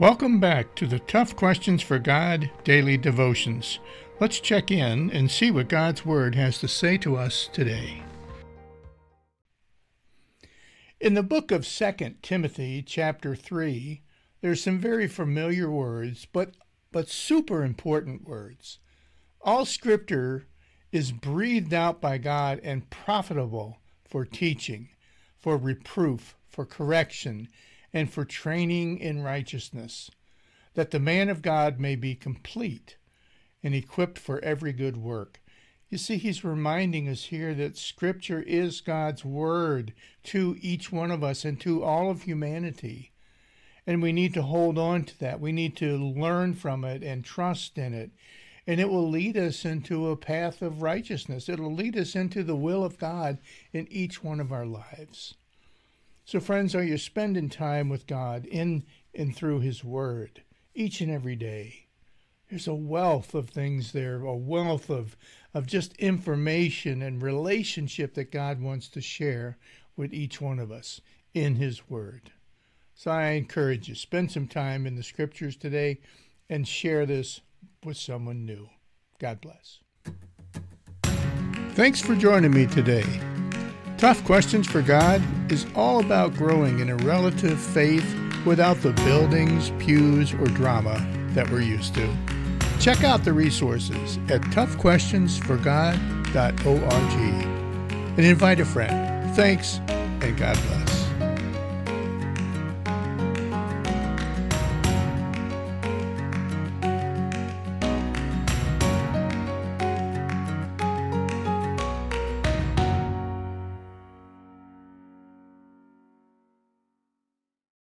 Welcome back to the Tough Questions for God Daily Devotions. Let's check in and see what God's Word has to say to us today. In the book of 2 Timothy, chapter 3, there's some very familiar words, but, but super important words. All scripture is breathed out by God and profitable for teaching, for reproof, for correction, and for training in righteousness, that the man of God may be complete and equipped for every good work. You see, he's reminding us here that Scripture is God's Word to each one of us and to all of humanity. And we need to hold on to that. We need to learn from it and trust in it. And it will lead us into a path of righteousness. It'll lead us into the will of God in each one of our lives. So, friends, are you spending time with God in and through His Word each and every day? There's a wealth of things there, a wealth of of just information and relationship that God wants to share with each one of us in His Word. So I encourage you, spend some time in the Scriptures today and share this with someone new. God bless. Thanks for joining me today. Tough Questions for God is all about growing in a relative faith without the buildings, pews, or drama that we're used to. Check out the resources at toughquestionsforgod.org and invite a friend. Thanks, and God bless.